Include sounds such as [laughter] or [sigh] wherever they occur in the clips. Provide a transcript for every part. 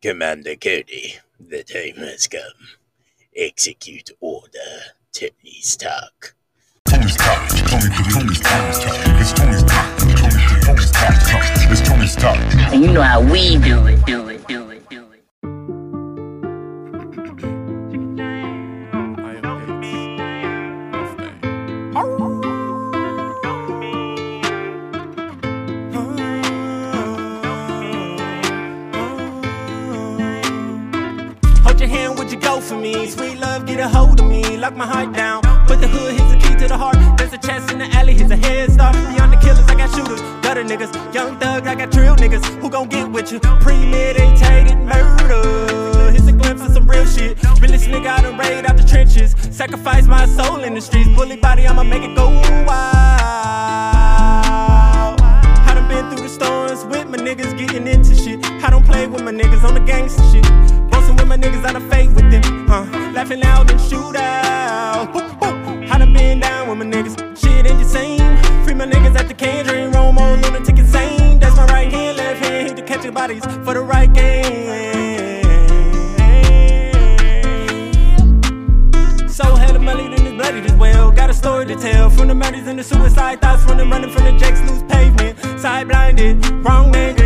Commander Cody, the time has come. Execute order. Tony's talk. Tony's talk. Tony, Tony's talk. It's Tony's talk. Tony, Tony's talk. It's Tony's talk. And you know how we do it, do it, do it, do it. Lock my heart down. Put the hood, here's the key to the heart. There's a chest in the alley, here's a head start. Beyond the killers, I got shooters, gutter niggas, young thugs, I got drill niggas. Who gon' get with you? Premeditated murder. Here's a glimpse of some real shit. Realest nigga out and raid out the trenches. Sacrifice my soul in the streets. Bully body, I'ma make it go wild. The bodies for the right game. So hella money, then it's bloody as well. Got a story to tell. From the murders and the suicide thoughts, from them running from the jakes, loose pavement. Side blinded, wrong nigga.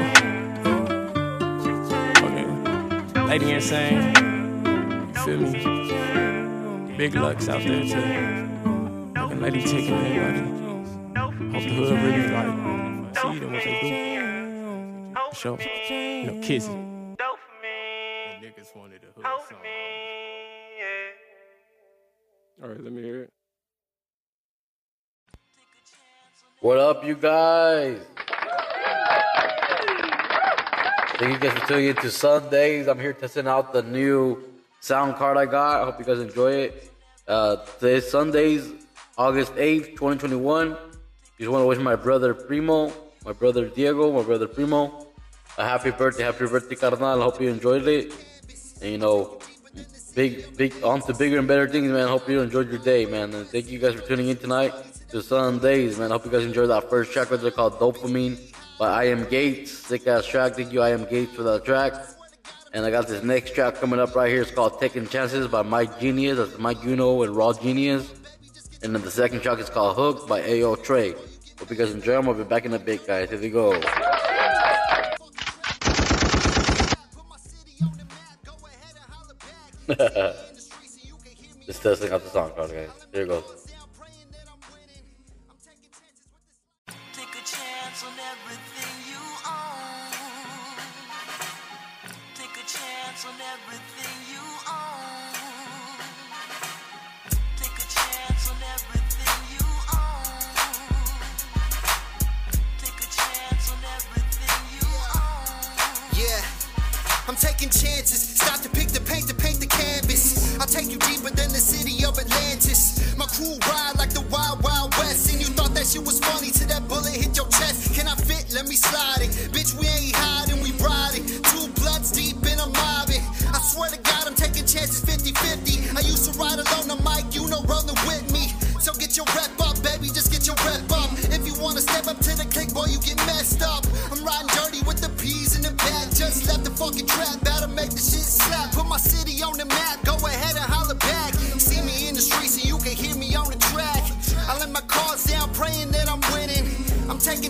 Trey Romo. Fucking Lady Insane. You feel me? Big Lux out there too. Fucking Lady Tick and everybody. Hope the hood really like see them what they do. For sure. You know, Kizzy. Niggas wanted a hood song. All right, let me hear it. What up, you guys? Thank you guys for tuning in to Sundaze. I'm here testing out the new sound card I got. I hope you guys enjoy it. Uh, today's Sundays, August 8th, 2021. Just want to wish my brother Primo, my brother Diego, my brother Primo, a happy birthday, happy birthday, carnal. Hope you enjoyed it. And you know, big, big, on to bigger and better things, man. Hope you enjoyed your day, man. And thank you guys for tuning in tonight to Sundaze, man. Hope you guys enjoyed that first track right there called Dopamine by I Am Gates. Sick ass track. Thank you, I Am Gates, for that track. And I got this next track coming up right here. It's called Taking Chances by Mike Genius. That's Mike Uno and Raw Genius. And then the second track is called Hook by AO Trey. Hope you guys enjoy them. I'll be back in a bit, guys. Here we go. [laughs] Just testing out the song card, guys. Here goes. Take you deeper than the city of Atlantis. My crew ride like the wild, wild west. And you thought that shit was funny till that bullet hit your chest. Can I fit? Let me slide it. Bitch, we ain't hiding, we riding. Two bloods deep and I'm mobbing. I swear to God, I'm taking chances 50 50. I used to ride alone the mic, you know, rolling with me. So get your rep up, baby, just get your rep up. If you wanna step up to the click, boy, you get messed up. I'm riding dirty with the peas in the back. Just left the fucking trap, better make the shit slap. Put my city on the map,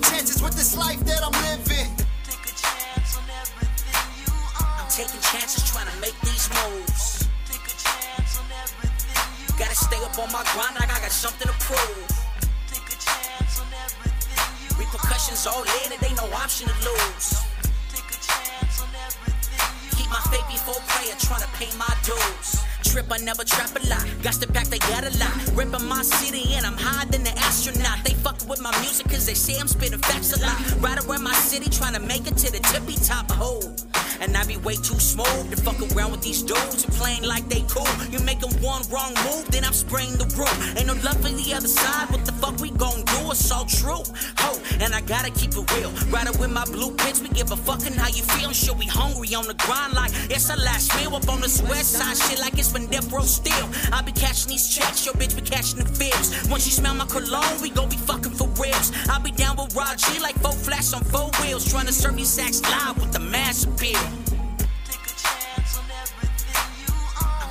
taking chances with this life that I'm living. Take a chance on everything you own. taking chances trying to make these moves. Take a chance on everything you Gotta stay up on my grind, like I got something to prove. Take a chance on everything you Repercussions all in, it ain't no option to lose. Take a chance on everything you Keep my faith before prayer, trying to pay my dues. Trip, I never trap a lot. Got to pack, they got a lot. Ripping my city and I'm higher than the astronaut. They fuck with my music cause they say I'm spitting facts a lot. Right around my city, trying to make it to the tippy top hole. And I be way too smooth to fuck around with these dudes who playing like they cool. You make 'em one wrong move, then I'm spraying the room. Ain't no love for the other side. What the fuck we gon' do? It's all true. Ho, and I gotta keep it real. Riding with my blueprints, we give a fucking how you feel. Sure, we hungry on the grind like it's our last meal up on this west side. Shit like it's been row still. I be catching these checks, your bitch be catching the fibs. Once you smell my cologne, we gon' be fucking for reals. I be down with G like four flash on four wheels. Trying to serve these sacks live with the mass appeal.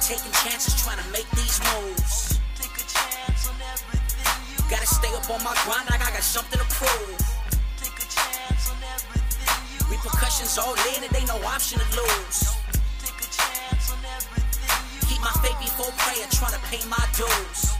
Taking chances trying to make these moves. Take a chance on everything you Gotta stay up on my grind like I got something to prove. Take a chance on everything you Repercussions all in, it ain't no option to lose. Take a chance on everything you Keep my faith before prayer, trying to pay my dues.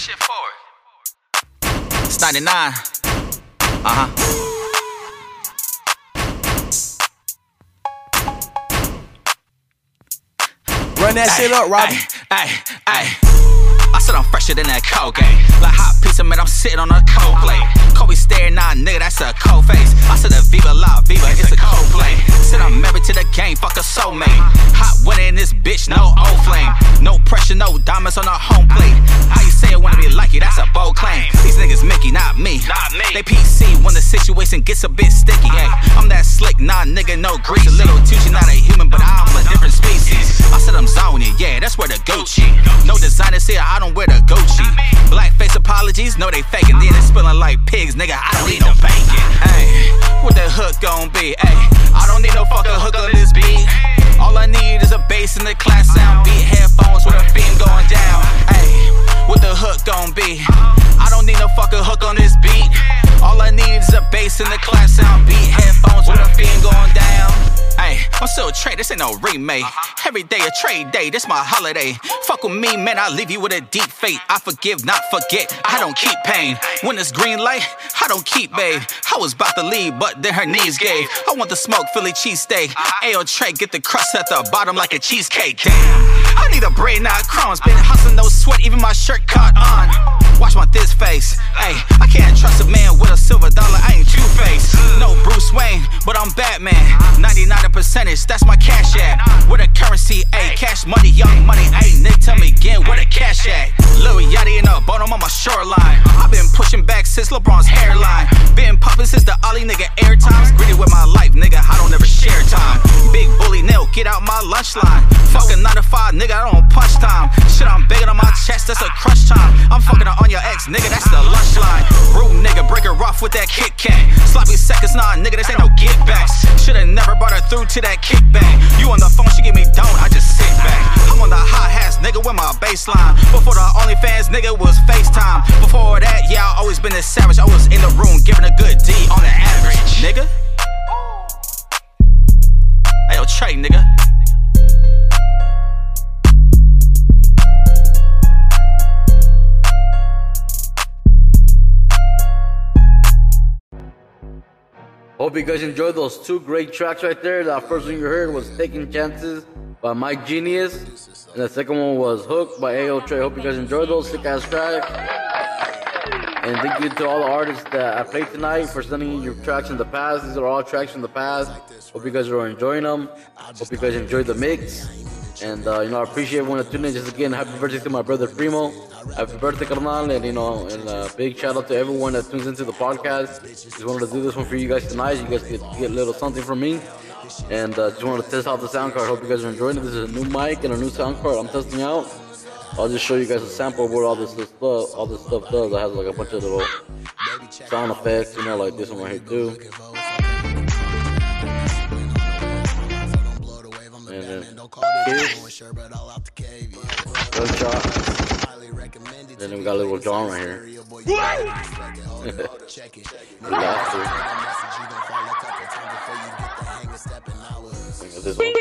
Shit for? It's 99. Uh huh. Run that shit up, Robbie. Hey, hey, I said I'm fresher than that Colgate. Like hot pizza, man, I'm sitting on a cold plate. Kobe staring, nah, nigga, that's a cold face. I said a Viva La Vida, it's a cold play. Said I'm married to the game, fuck a soulmate. Hot winner in this bitch, no old flame. No pressure, no diamonds on the home plate. How you say it wanna be like you, that's a bold claim. These niggas Mickey, not me. Not me. They PC when the situation gets a bit sticky. Hey, uh-huh. I'm that slick, nah, nigga, no grease. A little Tucci, not a human, but I'm a different species. I said I'm zoning, yeah, that's where the Gucci. No designers here, I don't wear the Gucci. Blackface apologies, no they faking. Then it's spilling like pigs, nigga. I don't need no banking. Hey, what the hook gon' be? Hey, I don't need no fucking hook on this beat. All I need is a bass and the class sound beat. Headphones with a beam going down. Hey, what the hook gon' be? I don't need no fucking hook on this beat. All I need is a bass and the class sound beat. This ain't no remake. Uh-huh. Every day a trade day, this my holiday. Fuck with me, man, I leave you with a deep fate. I forgive, not forget. I don't keep pain. When it's green light, I don't keep, babe. I was about to leave, but then her knees gave. I want the smoke Philly cheesesteak. Uh-huh. Ayo, Trey, get the crust at the bottom like a cheesecake. Damn, I need a braid, not crumbs. Been hustling, no sweat, even my shirt caught on. Watch my this face. Hey, I can't trust a man with a silver dollar. I ain't Two Face. No Bruce Wayne, but I'm Batman. 99 percentage, that's my cash at. Where a currency, ayy, cash money, young money, ayy. Nick, tell me again where the cash at. Lil Yachty in the bottom on my shoreline. I've been pushing back since LeBron's hairline. Been popping since the Ollie nigga air times. Greedy with my life, nigga, I don't ever share time. Big bully nail, get out my lunch line. Fucking 9 to 5, nigga, I don't punch time. Shit, I'm begging on my chest, that's a crunch time. I'm fucking on your ex, nigga, that's the lunch line. Rude nigga, break her off with that Kit Kat. Sloppy seconds, nah, nigga, this ain't no get backs. Shoulda never brought her through to that kickback. You on the phone, she give me don't, I just sit back. I'm on the hot hats, nigga, with my baseline. Before the OnlyFans, nigga, was FaceTime. Before that, yeah, I always been a savage. I was in the room Hope you guys enjoyed those two great tracks right there. That first one you heard was Taking Chances by Mike Genius. And the second one was Hook by AO Trey. Hope you guys enjoyed those sick ass tracks. And thank you to all the artists that I played tonight for sending in your tracks in the past. These are all tracks from the past. Hope you guys are enjoying them. Hope you guys enjoyed the mix. And uh, you know, I appreciate everyone tuned in. Just again, happy birthday to my brother Primo. Happy birthday, carnal, and you know, and uh, big shout out to everyone that tunes into the podcast. Just wanted to do this one for you guys tonight. You guys get get a little something from me. And uh, just wanted to test out the sound card. Hope you guys are enjoying it. This is a new mic and a new sound card I'm testing out. I'll just show you guys a sample of what all this, this stuff, all this stuff does. It has like a bunch of little sound effects, you know, like this one right here too. Kiss, gunshot. Then we got a little John right here. The laughter. Look this one.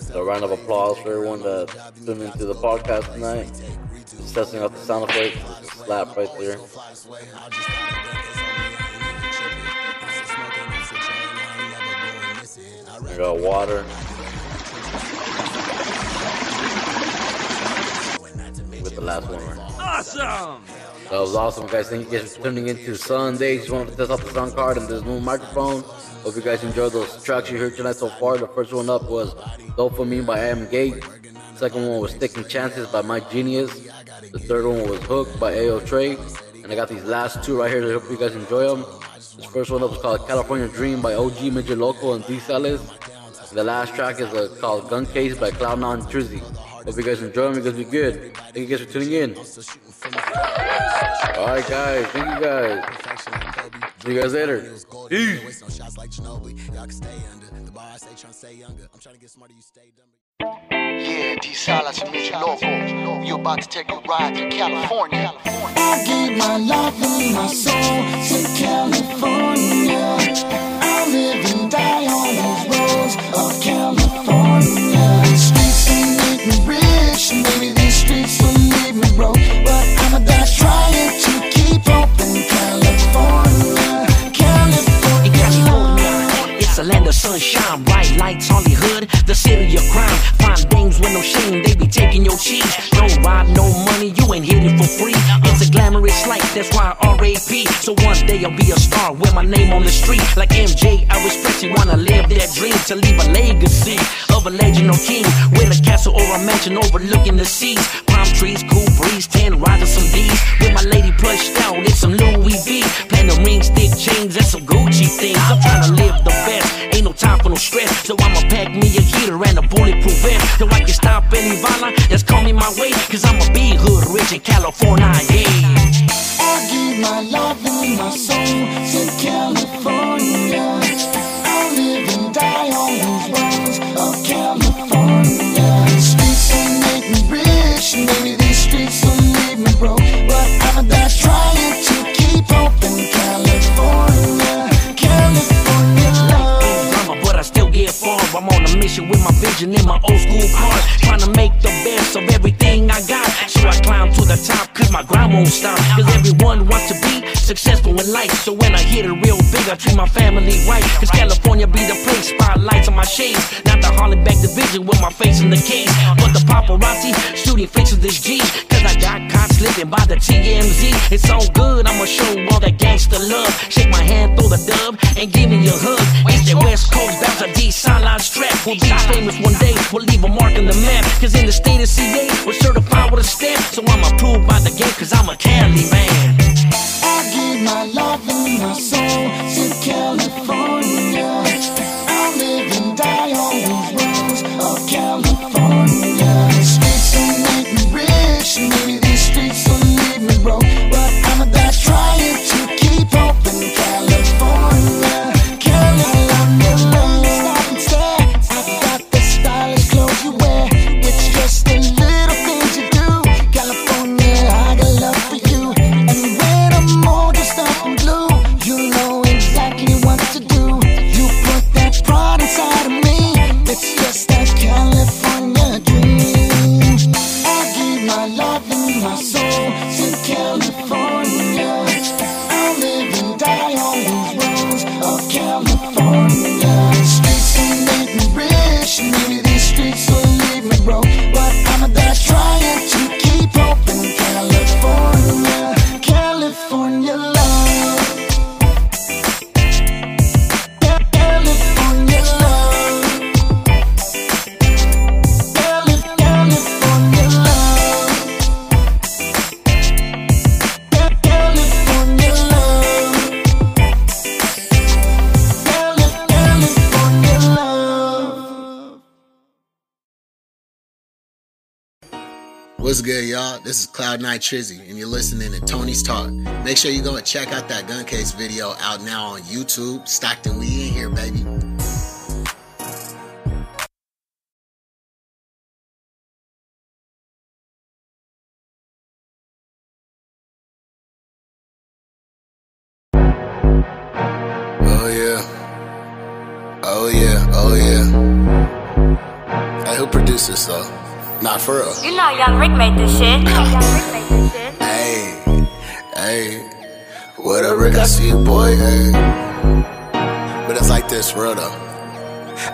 So a round of applause for everyone that tuned into the podcast tonight. Just testing out the sound effects. Just a slap right there. I got water. With the last one. Awesome! That was awesome, guys. Thank you guys for tuning into Sunday. Just wanted to test out the sound card and this new microphone. Hope you guys enjoyed those tracks you heard tonight so far. The first one up was Dopamine by Am Gate. Second one was Sticking Chances by My Genius. The third one was Hook by AO Trey. And I got these last two right here. I hope you guys enjoy them. This first one up was called California Dream by OG Midget Loco and D Salis. The last track is uh, called Gun Case by Cloud9 Trizzy. Hope you guys enjoy them because we good. Thank you guys for tuning in. Alright guys, thank you guys. See you guys later. Peace. Yeah, D Salas and Mitch Loco. You about to take a ride to California. I gave my life and my soul to California. I live and die on these roads of California. The streets will make me rich, maybe these streets will leave me broke. A sunshine, bright lights, Hollywood, the city of crime. Find dames with no shame, they be taking your cheese. No ride, no money, you ain't hit it for free. It's a glamorous life, that's why I RAP. So one day I'll be a star with my name on the street. Like MJ, I respect you, wanna live that dream to leave a legacy of a legend or king. With a castle or a mansion overlooking the seas. Palm trees, cool breeze, ten rides and some D's. With my lady plushed out, it's some Louis V. Platinum ring, stick chains, and some Gucci things. I'm trying to no stress. So I'ma pack me a heater and a bulletproof vest. So I can stop any violence that's coming my way. Cause I'ma be hood rich in California, yeah. I give my life and my soul With my vision in my old school car. Trying to make the best of everything I got. So I climb to the top, cause my grind won't stop. Cause everyone wants to be successful in life. So when I hit it real big, I treat my family right. Cause California be the place, spotlights on my shades. Not the Hollyback division with my face in the case. But the paparazzi shooting of this G. Cause I got caught slipping by the TMZ. It's so good, I'ma show all that gangster love. Shake my hand through the dub and give me a hug. It's the West Coast a D sideline strap. We'll be famous one day, we'll leave a mark on the map. Cause in the state of CA, we're certified with a stamp. So I'm approved by the game, cause I'm a Cali man. Good, y'all? This is Cloud9 Trizzy, and you're listening to Tony's Talk. Make sure you go and check out that gun case video out now on YouTube. Stockton, we in here, baby. Oh yeah. Oh yeah. Oh yeah. Hey, who produced this though? Not for real. You know Young Rick made this shit. [laughs] You know Young Rick made this shit. Hey, hey, what up, Rick? I see you, boy. Hey. But it's like this, real though.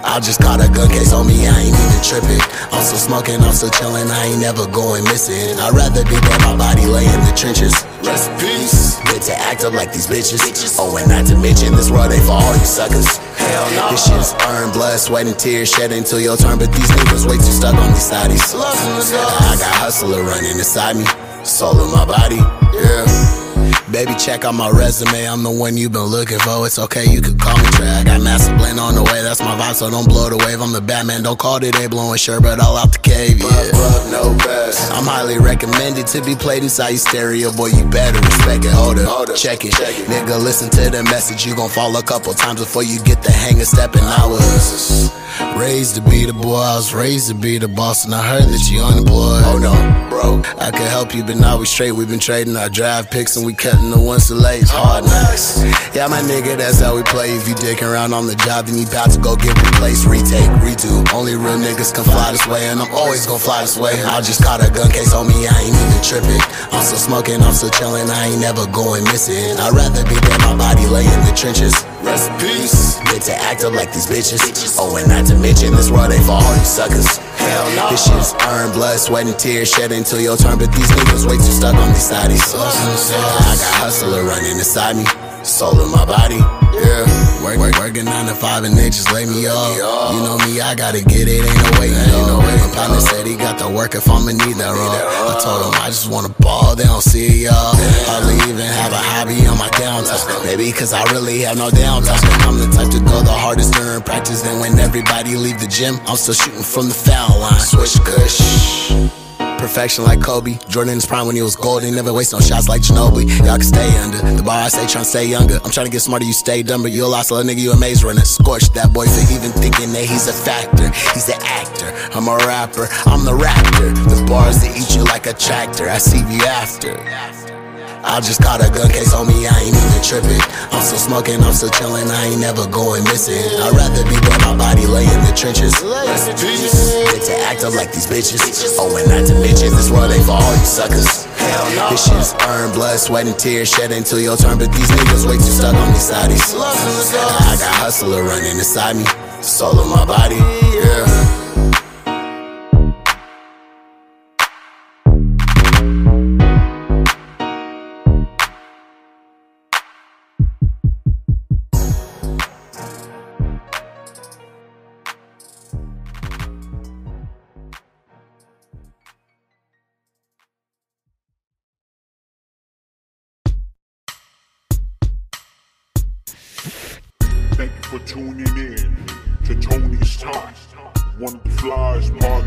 I just caught a gun case on me, I ain't even tripping. I'm still smoking, I'm still chilling, I ain't never going missing. I'd rather be dead, my body lay in the trenches. Rest in peace. Good to act up like these bitches. Oh, and not to mention, this world ain't for all you suckers. Hell no. This shit's earned blood, sweat, and tears shed until your turn, but these niggas way too stuck on these sides. I got hustler running inside me, soul in my body. Yeah. Baby, check out my resume. I'm the one you've been looking for. It's okay, you can call me Trey. I got master blend on the way. That's my vibe, so don't blow the wave. I'm the Batman. Don't call today blowing shirt, but all out the cave. Yeah. no best. I'm highly recommended to be played inside your stereo. Boy, you better respect it. Hold up, check it. Nigga, listen to the message. You gon' fall a couple times before you get the hang of stepping. I was raised to be the boy. I was raised to be the boss, and I heard that you unemployed. Oh no, bro. I could help you, but now we straight. We've been trading our draft picks, and we cutting the ones to lays. Oh, hard knocks. Yeah, my nigga, that's how we play. If you dicking around on the job, then you bout to go get replaced, retake, redo. Only real niggas can fly this way, and I'm always gonna fly this way. I just caught a gun case on me, I ain't even tripping. I'm still smoking, I'm still chilling, I ain't never going missing. I'd rather be dead, my body lay in the trenches. Rest in peace. Good to act up like these bitches. Oh, and not to mention, this world ain't for all you suckers. Hell no. This shit's earned blood, sweat, and tears shed until your turn, but these niggas way too stuck on these sides. I got hustler running inside me, soul in my body. Yeah, work, work, working nine to five and they just lay me off. You know me, I gotta get it, ain't no way, ain't no way. My partner said he got the work if I'ma need that raw. I told him I just wanna ball, they don't see it, y'all. Hardly even have a hobby on my downtime. Maybe cause I really have no downtime. I'm the type to go the hardest during practice. Then when everybody leave the gym, I'm still shooting from the foul line. Swish kush. Perfection like Kobe. Jordan Jordan's prime when he was golden. Never waste no shots like Ginobili. Y'all can stay under. The bar I say tryna stay younger. I'm trying to get smarter, you stay dumber. You a lost little nigga, you a maze runner. Scorched that boy for even thinking that he's a factor. He's an actor. I'm a rapper. I'm the raptor. The bars that eat you like a tractor. I see you after. I just caught a gun case on me, I ain't even tripping. I'm still smoking, I'm still chilling, I ain't never going missing. I'd rather be dead, my body lay in the trenches. Rest in peace. Good to act up like these bitches. Oh, and not to mention, this world ain't for all you suckers. Hell no. This shit's earned blood, sweat, and tears shed until your turn, but these niggas way too stuck on these sides. I got hustler running inside me, soul of my body. Yeah.